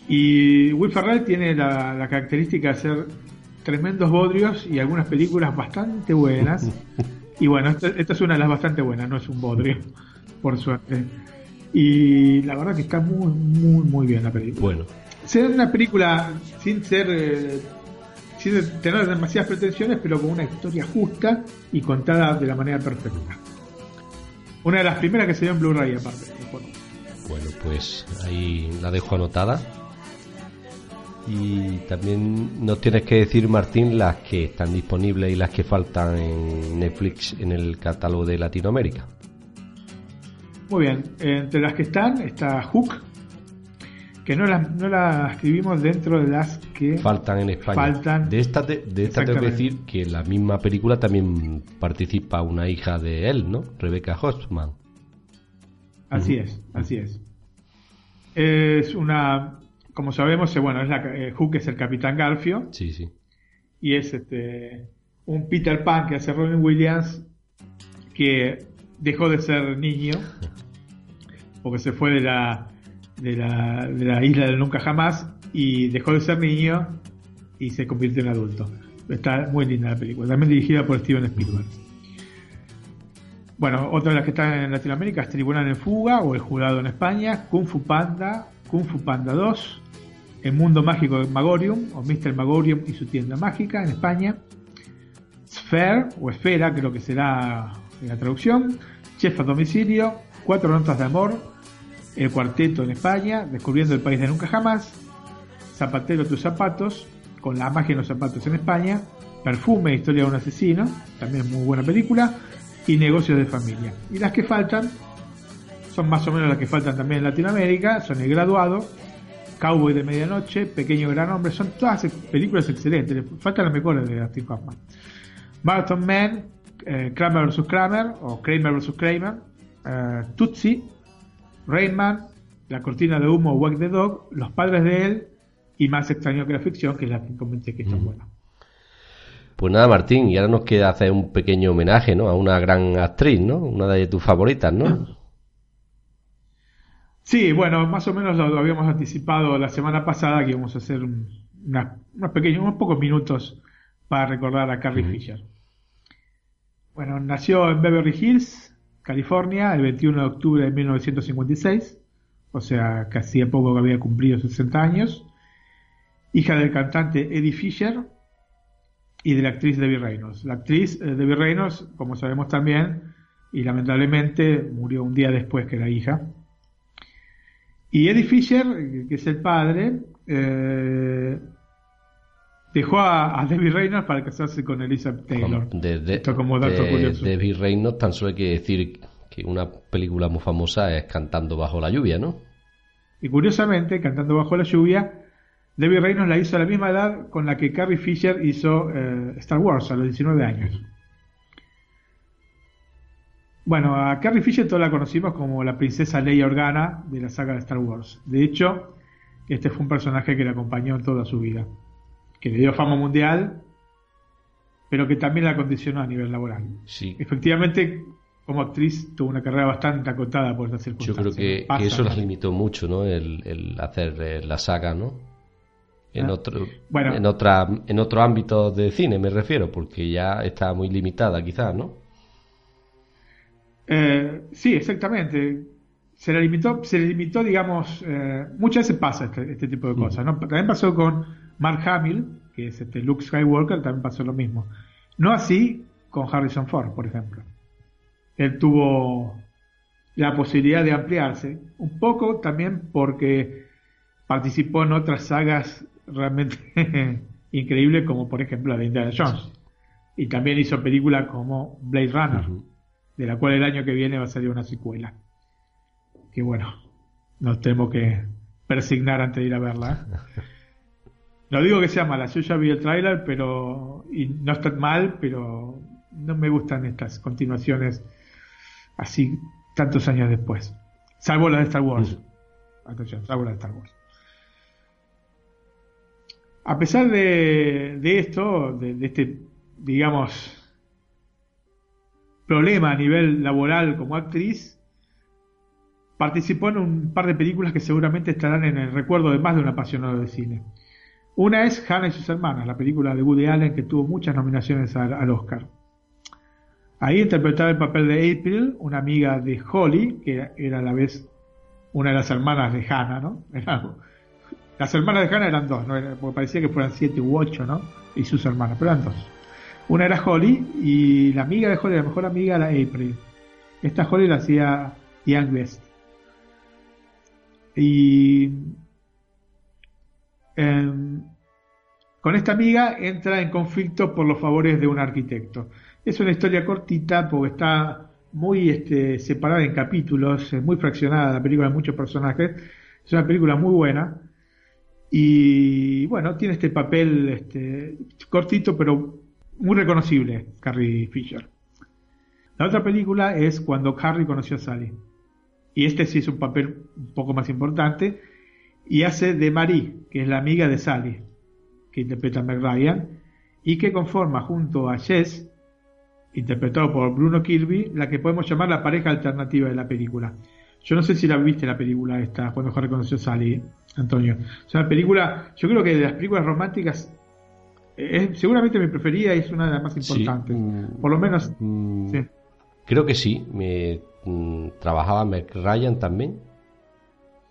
Y Will Ferrell tiene la, la característica de hacer tremendos bodrios y algunas películas bastante buenas. y bueno, esta, esta es una de las bastante buenas, no es un bodrio, por suerte. Y la verdad que está muy, muy, muy bien la película Bueno, ser una película sin ser eh, sin tener demasiadas pretensiones pero con una historia justa y contada de la manera perfecta una de las primeras que se dio en Blu-ray aparte. Bueno, pues ahí la dejo anotada. Y también nos tienes que decir, Martín, las que están disponibles y las que faltan en Netflix en el catálogo de Latinoamérica. muy bien entre las que están está Hook que no la, no la escribimos dentro de las que Faltan en España. Faltan. De esta, te- de esta tengo que Exactamente. decir que en la misma película también participa una hija de él, ¿no? Rebecca Hoffman. Así es, así es. Es una, como sabemos, eh, bueno, es la, eh, Hook es el Capitán Garfio Sí, sí. y es este un Peter Pan que hace Robin Williams que dejó de ser niño porque se fue de la de la, de la isla del nunca jamás y dejó de ser niño y se convirtió en adulto. Está muy linda la película, también dirigida por Steven Spielberg. Bueno, otra de las que están en Latinoamérica es Tribunal en Fuga o El Jurado en España, Kung Fu Panda, Kung Fu Panda 2, El Mundo Mágico de Magorium o Mr. Magorium y su tienda mágica en España, Sphere o Esfera, creo que será la traducción, Chef a domicilio, Cuatro Notas de Amor, El Cuarteto en España, Descubriendo el País de Nunca Jamás, Zapatero tus zapatos, con la magia en los zapatos en España, Perfume, Historia de un asesino, también muy buena película, y Negocios de familia. Y las que faltan son más o menos las que faltan también en Latinoamérica, son El Graduado, Cowboy de Medianoche, Pequeño Gran Hombre, son todas películas excelentes, le faltan las mejores de Dustin Hoffman. Marathon Man, eh, Kramer vs. Kramer, o Kramer vs. Kramer, eh, Tootsie, Rainman, La cortina de humo, Wag the Dog, Los padres de él, y Más extraño que la ficción, que es la que comenté que está buena. Pues nada, Martín, y ahora nos queda hacer un pequeño homenaje, ¿no? A una gran actriz, ¿no? Una de tus favoritas, ¿no? Sí, bueno, más o menos lo, lo habíamos anticipado la semana pasada que íbamos a hacer un- una- unos pequeños, unos pocos minutos para recordar a Carrie Fisher. Bueno, nació en Beverly Hills, California, el 21 de octubre de 1956, o sea, casi a poco que había cumplido 60 años, hija del cantante Eddie Fisher y de la actriz Debbie Reynolds. La actriz eh, Debbie Reynolds, como sabemos también, y lamentablemente murió un día después que la hija. Y Eddie Fisher, que es el padre, eh, dejó a, Debbie Reynolds para casarse con Elizabeth Taylor. De, Esto como dato curioso. Debbie Reynolds tan solo hay que decir que una película muy famosa es Cantando bajo la lluvia, ¿no? Y curiosamente, Cantando bajo la lluvia, Debbie Reynolds la hizo a la misma edad con la que Carrie Fisher hizo eh, Star Wars, a los 19 años. Bueno, a Carrie Fisher todos la conocimos como la princesa Leia Organa de la saga de Star Wars. De hecho, este fue un personaje que la acompañó toda su vida que le dio fama mundial, pero que también la condicionó a nivel laboral. Sí. Efectivamente, como actriz tuvo una carrera bastante acotada por estas circunstancias. Yo creo que, eso las limitó mucho, ¿no? El, hacer eh, la saga, ¿no? En, ah. otro, bueno, en, otra, en otro ámbito de cine me refiero, porque ya está muy limitada quizás, ¿no? Eh, sí, exactamente. Se le limitó, se le limitó digamos, eh, muchas veces pasa este, este tipo de cosas, ¿no? También pasó con Mark Hamill, que es este Luke Skywalker, también pasó lo mismo. No así con Harrison Ford, por ejemplo. Él tuvo la posibilidad de ampliarse, un poco también porque participó en otras sagas realmente increíbles, como por ejemplo la de Indiana Jones. Y también hizo películas como Blade Runner, de la cual el año que viene va a salir una secuela. Que bueno, nos tenemos que persignar antes de ir a verla. ¿eh? No digo que sea mala, yo ya vi el trailer, pero. y no está mal, pero no me gustan estas continuaciones así tantos años después. Salvo la de Star Wars. Atención, salvo la de Star Wars. A pesar de, de esto, de, este, digamos, problema a nivel laboral como actriz, participó en un par de películas que seguramente estarán en el recuerdo de más de un apasionado de cine. Una es Hannah y sus hermanas, la película de Woody Allen que tuvo muchas nominaciones al, Oscar. Ahí interpretaba el papel de April, una amiga de Holly, que era a la vez una de las hermanas de Hannah, ¿no? las hermanas de Hannah eran dos, ¿no? porque parecía que fueran siete u ocho, ¿no? Y sus hermanas, pero eran dos. Una era Holly y la amiga de Holly, la mejor amiga era April. Esta Holly la hacía Young Best. Y Em, con esta amiga entra en conflicto por los favores de un arquitecto. Es una historia cortita porque está muy este, separada en capítulos, es muy fraccionada la película de muchos personajes. Es una película muy buena. Y bueno, tiene este papel este, cortito pero muy reconocible, Carrie Fisher. La otra película es Cuando Harry conoció a Sally. Y este sí es un papel un poco más importante y hace de Marie, que es la amiga de Sally, que interpreta a Meg Ryan, y que conforma junto a Jess, interpretado por Bruno Kirby, la que podemos llamar la pareja alternativa de la película. Yo no sé si la viste la película esta, cuando Harry conoció a Sally, Antonio. Es una película, yo creo que de las películas románticas es seguramente mi preferida y es una de las más importantes. Mm, por lo menos. Mm, creo que sí. Me, mm, trabajaba Meg Ryan también.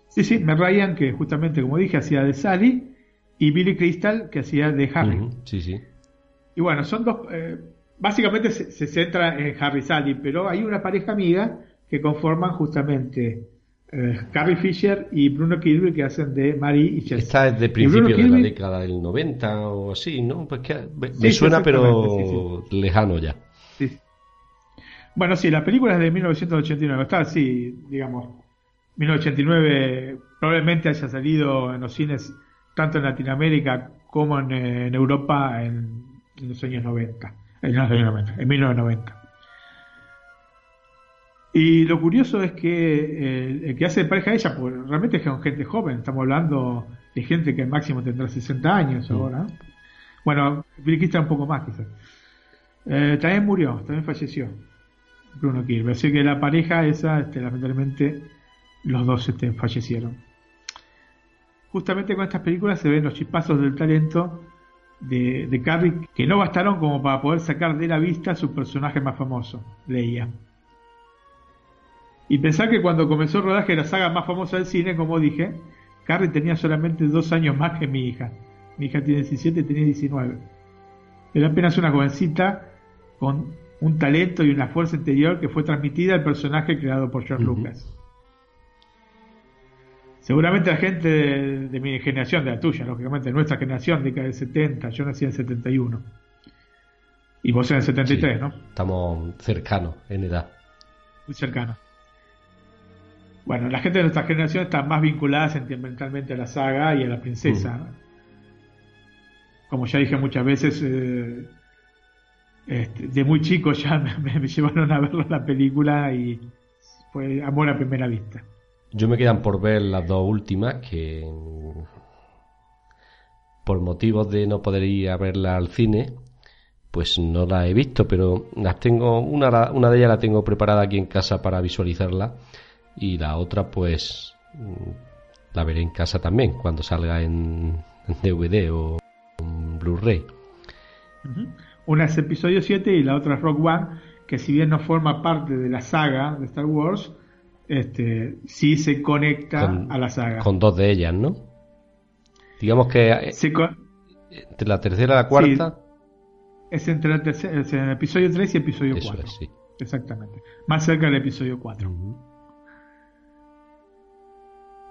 Sí, sí, Meg Ryan, que justamente, como dije, hacía de Sally, y Billy Crystal, que hacía de Harry. sí, sí. Y bueno, son dos. Eh, básicamente se, centra en Harry y Sally, pero hay una pareja amiga que conforman justamente eh, Carrie Fisher y Bruno Kirby, que hacen de Marie y Chelsea. Esta es de principio de la década del 90 o así, ¿no? Pues que me, suena, pero lejano ya. Bueno, sí, la película es de 1989. Está así, digamos 1989 probablemente haya salido en los cines tanto en Latinoamérica como en, Europa en, los años 90, en los años 90, en 1990. Y lo curioso es que el, que hace de pareja a ella, pues realmente es gente joven, estamos hablando de gente que máximo tendrá 60 años ahora. Bueno, Billy está un poco más quizás. Eh, también murió, también falleció Bruno Kirby. Así que la pareja esa, este, lamentablemente, los dos este, fallecieron. Justamente con estas películas se ven los chispazos del talento de, de Carrie que no bastaron como para poder sacar de la vista a su personaje más famoso, Leia. Y pensar que cuando comenzó el rodaje de la saga más famosa del cine, como dije, Carrie tenía solamente dos años más que mi hija. Mi hija tiene 17 y tenía 19. Era apenas una jovencita con un talento y una fuerza interior que fue transmitida al personaje creado por George Lucas. Seguramente la gente de, mi generación, de la tuya, lógicamente, nuestra generación, década del 70, yo nací en el 71. Y vos en el 73, ¿no? Estamos cercanos en edad. Muy cercanos. Bueno, la gente de nuestra generación está más vinculada sentimentalmente a la saga y a la princesa. Mm. Como ya dije muchas veces, eh, este, de muy chico ya me, llevaron a ver la película y fue amor a primera vista. Yo me quedan por ver las dos últimas que por motivos de no poder ir a verla al cine, pues no la he visto, pero las tengo, una, una de ellas la tengo preparada aquí en casa para visualizarla y la otra pues la veré en casa también cuando salga en, DVD o en Blu-ray. Una es episodio 7 y la otra es Rock One, que si bien no forma parte de la saga de Star Wars, este, sí se conecta a la saga. Con dos de ellas, ¿no? Digamos que eh, entre la tercera y la cuarta. es entre el, episodio 3 y episodio 4. Exactamente. Más cerca del episodio 4.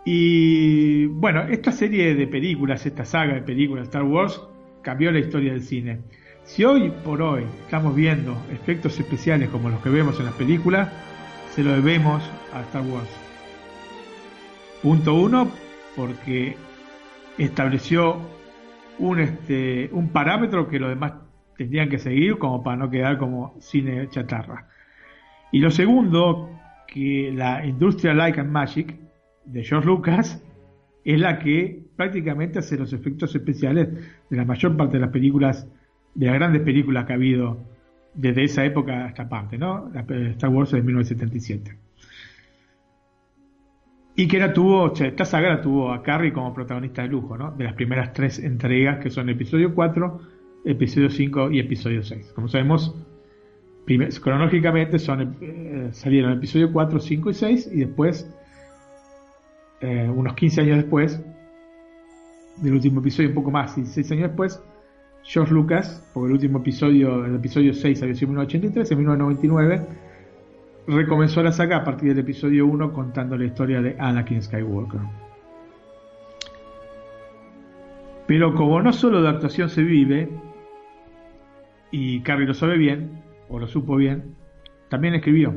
Y bueno, esta serie de películas, esta saga de películas Star Wars, cambió la historia del cine. Si hoy por hoy estamos viendo efectos especiales como los que vemos en las películas, se lo debemos a Star Wars. Punto uno, porque estableció un, este, un parámetro que los demás tendrían que seguir como para no quedar como cine chatarra. Y lo segundo, que la industria Like and Magic de George Lucas es la que prácticamente hace los efectos especiales de la mayor parte de las películas, de las grandes películas que ha habido desde esa época hasta esta parte, ¿no? La Star Wars de 1977. Y que era tuvo, esta saga tuvo a Carrie como protagonista de lujo, ¿no? De las primeras tres entregas que son episodio 4, episodio 5 y episodio 6. Como sabemos, cronológicamente son, eh, salieron episodio 4, 5 y 6 y después eh, unos 15 años después del último episodio, un poco más, 16 años después, George Lucas, porque el último episodio, el episodio 6 había sido en 1983, en 1999, recomenzó la saga a partir del episodio 1 contando la historia de Anakin Skywalker. Pero como no solo de actuación se vive, y Carrie lo sabe bien, o lo supo bien, también escribió.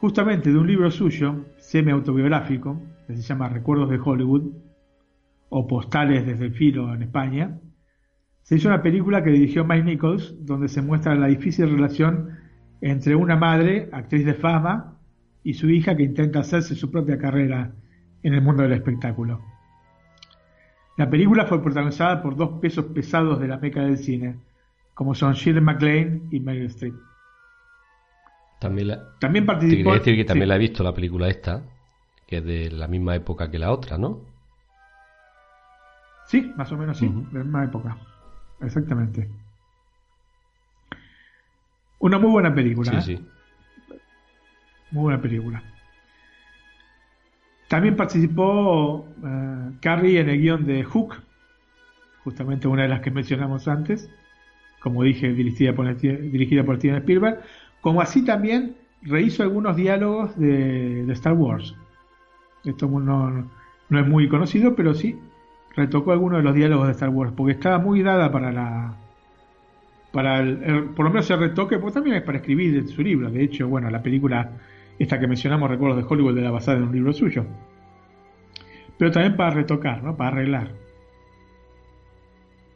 Justamente de un libro suyo, semi-autobiográfico, que se llama Recuerdos de Hollywood, o Postales desde el Filo en España, se hizo una película que dirigió Mike Nichols, donde se muestra la difícil relación entre una madre, actriz de fama, y su hija que intenta hacerse su propia carrera en el mundo del espectáculo. La película fue protagonizada por dos pesos pesados de la meca del cine, como son Shirley MacLaine y Meryl Streep. También, la, también participó. decir que también la he visto la película esta, que es de la misma época que la otra, ¿no? Sí, más o menos sí, de la misma época. Exactamente. Una muy buena película. Sí, ¿eh? sí. Muy buena película. También participó uh, Carrie en el guion de Hook, justamente una de las que mencionamos antes, como dije, dirigida por, dirigida por Steven Spielberg como así también rehizo algunos diálogos de, Star Wars. Esto no, es muy conocido, pero sí retocó algunos de los diálogos de Star Wars, porque estaba muy dada para la. Para el, por lo menos el retoque, porque también es para escribir su libro. De hecho, bueno, la película, esta que mencionamos, Recuerdos de Hollywood, de la basada en un libro suyo. Pero también para retocar, ¿no? Para arreglar.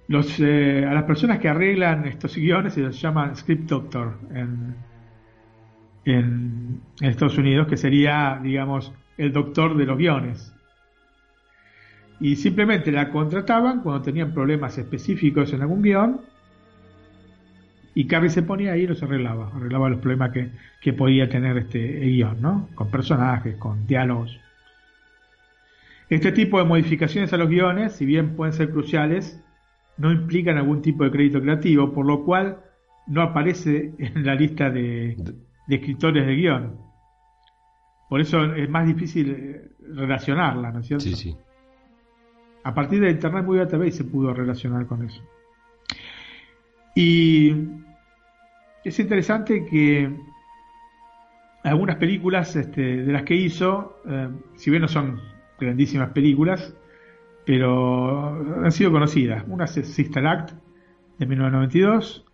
Los, eh, a las personas que arreglan estos guiones se les llama script doctor en, en, Estados Unidos, que sería, digamos, el doctor de los guiones. Y simplemente la contrataban cuando tenían problemas específicos en algún guion. Y Carrie se ponía ahí y los arreglaba. Arreglaba los problemas que, podía tener este guion, ¿no? Con personajes, con diálogos. Este tipo de modificaciones a los guiones, si bien pueden ser cruciales, no implican algún tipo de crédito creativo, por lo cual no aparece en la lista de, de escritores de guion. Por eso es más difícil eh, relacionarla, ¿no es cierto? Sí, sí. A partir de Internet Movie Database se pudo relacionar con eso. Y es interesante que algunas películas este, de las que hizo, eh, si bien no son grandísimas películas, pero han sido conocidas. Una es Sister Act de 1992,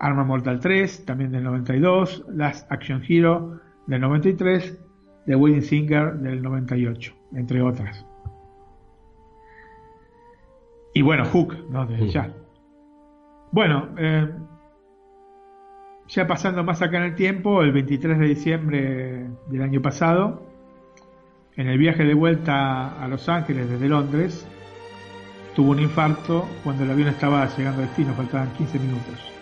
Arma Mortal 3 también del 92, Last Action Hero del 93, The Wedding Singer del 98, entre otras. Y bueno, Hook, ¿no? Desde ya. Bueno, eh, ya pasando más acá en el tiempo, el 23 de diciembre del año pasado, en el viaje de vuelta a Los Ángeles desde Londres, tuvo un infarto cuando el avión estaba llegando al destino, faltaban 15 minutos.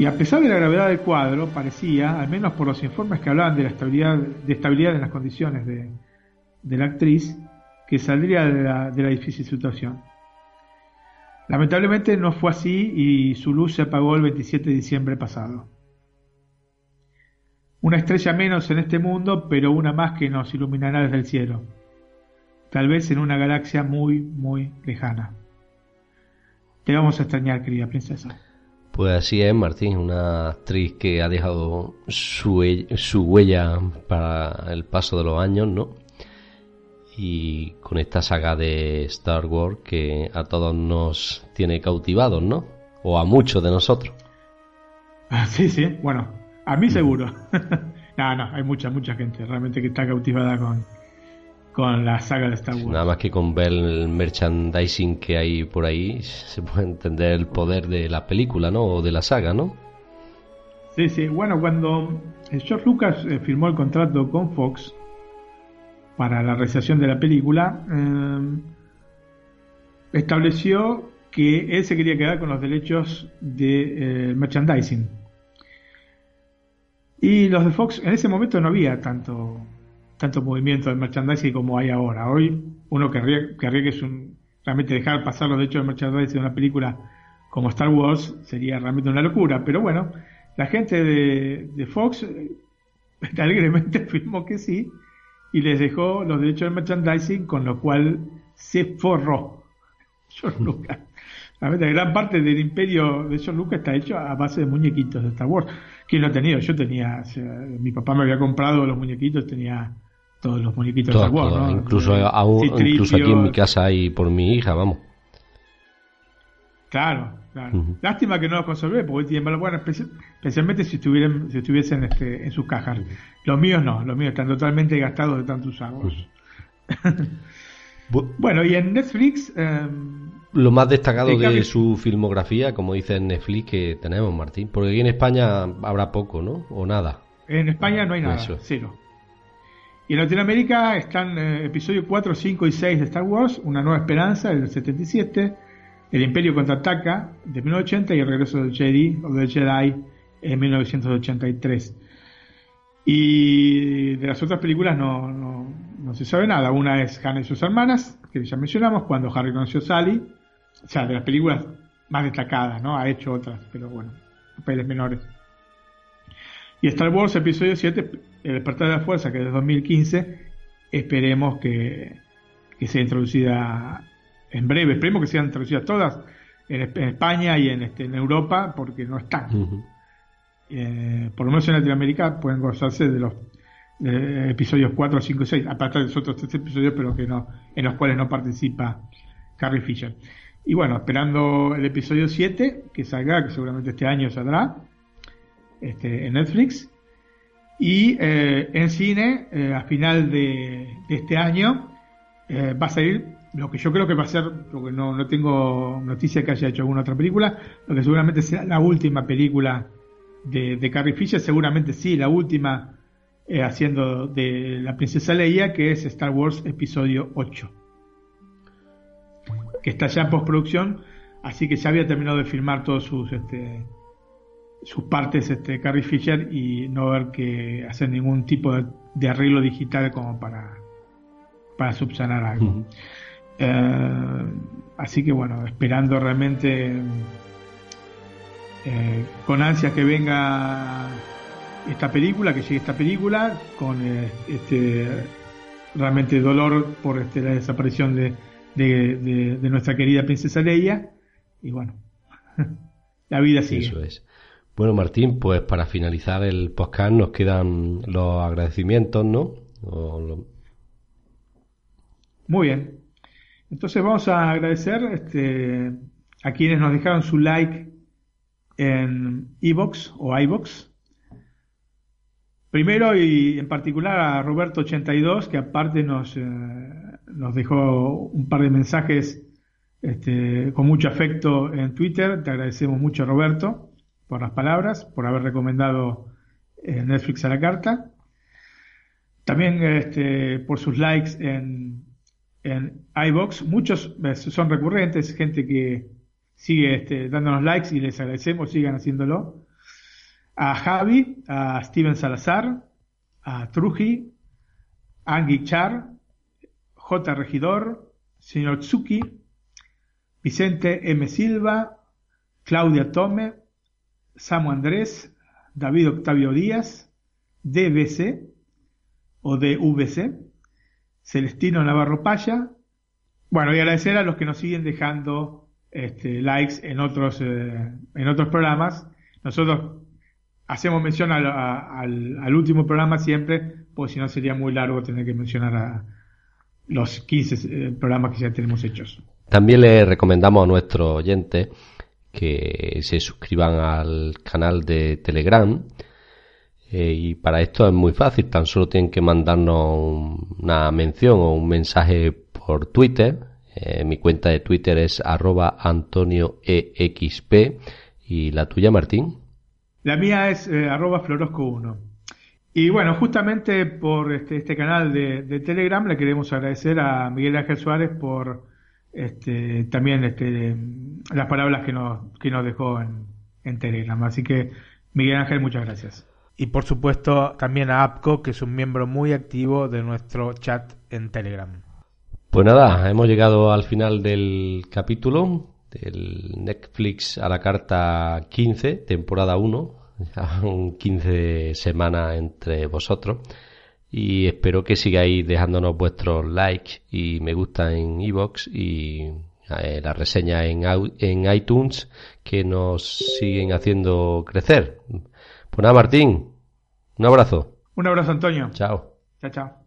Y a pesar de la gravedad del cuadro, parecía, al menos por los informes que hablaban de la estabilidad, de estabilidad en las condiciones de, la actriz, que saldría de la, de la difícil situación. Lamentablemente no fue así y su luz se apagó el 27 de diciembre pasado. Una estrella menos en este mundo, pero una más que nos iluminará desde el cielo. Tal vez en una galaxia muy, muy lejana. Te vamos a extrañar, querida princesa. Pues así es, Martín, una actriz que ha dejado su, su huella para el paso de los años, ¿no? Y con esta saga de Star Wars que a todos nos tiene cautivados, ¿no? O a muchos de nosotros. Sí, sí, bueno, a mí seguro. no, no, hay mucha, mucha gente realmente que está cautivada con, con la saga de Star Wars. Nada más que con ver el merchandising que hay por ahí, se puede entender el poder de la película, ¿no? O de la saga, ¿no? Sí, sí. Bueno, cuando George Lucas eh, firmó el contrato con Fox para la realización de la película, eh, estableció que él se quería quedar con los derechos de eh, merchandising. Y los de Fox, en ese momento no había tanto tanto movimiento de merchandising como hay ahora. Hoy uno querría, querría que es un, realmente dejar pasar los derechos de merchandising de una película como Star Wars sería realmente una locura. Pero bueno, la gente de, Fox eh, alegremente afirmó que sí y les dejó los derechos de merchandising, con lo cual se forró George Lucas. La gran parte del imperio de George Lucas está hecho a base de muñequitos de Star Wars. ¿Quién lo ha tenido? Yo tenía, mi papá me había comprado los muñequitos, tenía todos los muñequitos de Star Incluso, incluso aquí en mi casa hay por mi hija, vamos. Claro, claro. Lástima que no los conservé, porque tienen bueno, especialmente si estuvieran, si estuviesen este, en sus cajas. Los míos no, los míos están totalmente gastados de tanto usarlos. bueno, y en Netflix. Em, lo más destacado de su filmografía, como dice Netflix, que tenemos, Martín. Porque aquí en España habrá poco, ¿no? O nada. En España no hay nada, cero. Y en Latinoamérica están episodios 4, 5 y 6 de Star Wars, Una Nueva Esperanza del 77, El Imperio Contraataca de 1980 y El Regreso del Jedi o del Jedi en 1983. Y de las otras películas no, no, se sabe nada. Una es Hannah y sus hermanas, que ya mencionamos, cuando Harry conoció a Sally. O sea, de las películas más destacadas, ¿no? Ha hecho otras, pero bueno, papeles menores. Y Star Wars Episodio 7, El despertar de la fuerza, que es de 2015, esperemos que, sea introducida en breve, esperemos que sean introducidas todas en, España y en, este, en Europa, porque no están. Eh, por lo menos en Latinoamérica pueden gozarse de los episodios 4, 5 y 6, aparte de los otros tres episodios, pero que no, en los cuales no participa Carrie Fisher. Y bueno, esperando el episodio 7, que salga, que seguramente este año saldrá, este, en Netflix. Y eh, en cine, eh, a final de, este año, eh, va a salir lo que yo creo que va a ser, porque no, no tengo noticia que haya hecho alguna otra película, lo que seguramente será la última película de, de Carrie Fisher, seguramente sí, la última haciendo de la princesa Leia, que es Star Wars Episodio 8, que está ya en postproducción, así que ya había terminado de filmar todos sus... Este, sus partes este Carrie Fisher y no ver que hacer ningún tipo de, arreglo digital como para para subsanar algo. Eh, así que bueno, esperando realmente eh, con ansias que venga esta película, que llegue esta película, con eh, este realmente dolor por este, la desaparición de, de, nuestra querida princesa Leia. Y bueno, la vida sigue. Eso es. Bueno, Martín, pues para finalizar el podcast nos quedan los agradecimientos, ¿no? Muy bien. Entonces vamos a agradecer este, a quienes nos dejaron su like en iBox o iBox. Primero y en particular a Roberto82, que aparte nos, eh, nos dejó un par de mensajes este, con mucho afecto en Twitter. Te agradecemos mucho, Roberto, por las palabras, por haber recomendado eh, Netflix a la carta. También este, por sus likes en, en iBox. Muchos eh, son recurrentes, gente que sigue este, dándonos likes y les agradecemos, sigan haciéndolo. A Javi, a Steven Salazar, a Truji, Angie Char, J. Regidor, señor Tsuki, Vicente M. Silva, Claudia Tome, Samu Andrés, David Octavio Díaz, DBC o DVC, Celestino Navarro Paya. Bueno, y agradecer a los que nos siguen dejando este, likes en otros, eh, en otros programas. Nosotros hacemos mención al, último programa siempre, pues si no sería muy largo tener que mencionar a los 15 eh, programas que ya tenemos hechos. También le recomendamos a nuestros oyentes que se suscriban al canal de Telegram. Eh, y para esto es muy fácil, tan solo tienen que mandarnos una mención o un mensaje por Twitter eh, mi cuenta de Twitter es arroba antonioexp. ¿Y la tuya, Martín? La mía es eh, arroba florosco1. Y bueno, justamente por este, este canal de, Telegram le queremos agradecer a Miguel Ángel Suárez por este, también este, las palabras que nos, que nos dejó en, en Telegram. Así que, Miguel Ángel, muchas gracias. Y por supuesto también a APCO, que es un miembro muy activo de nuestro chat en Telegram. Pues nada, hemos llegado al final del capítulo del Netflix a la carta 15, temporada 1, ya 15 semanas entre vosotros. Y espero que sigáis dejándonos vuestros likes y me gusta en iBox y eh, la reseña en, en iTunes que nos siguen haciendo crecer. Pues nada, Martín, un abrazo. Un abrazo, Antonio. Chao. Chao, chao.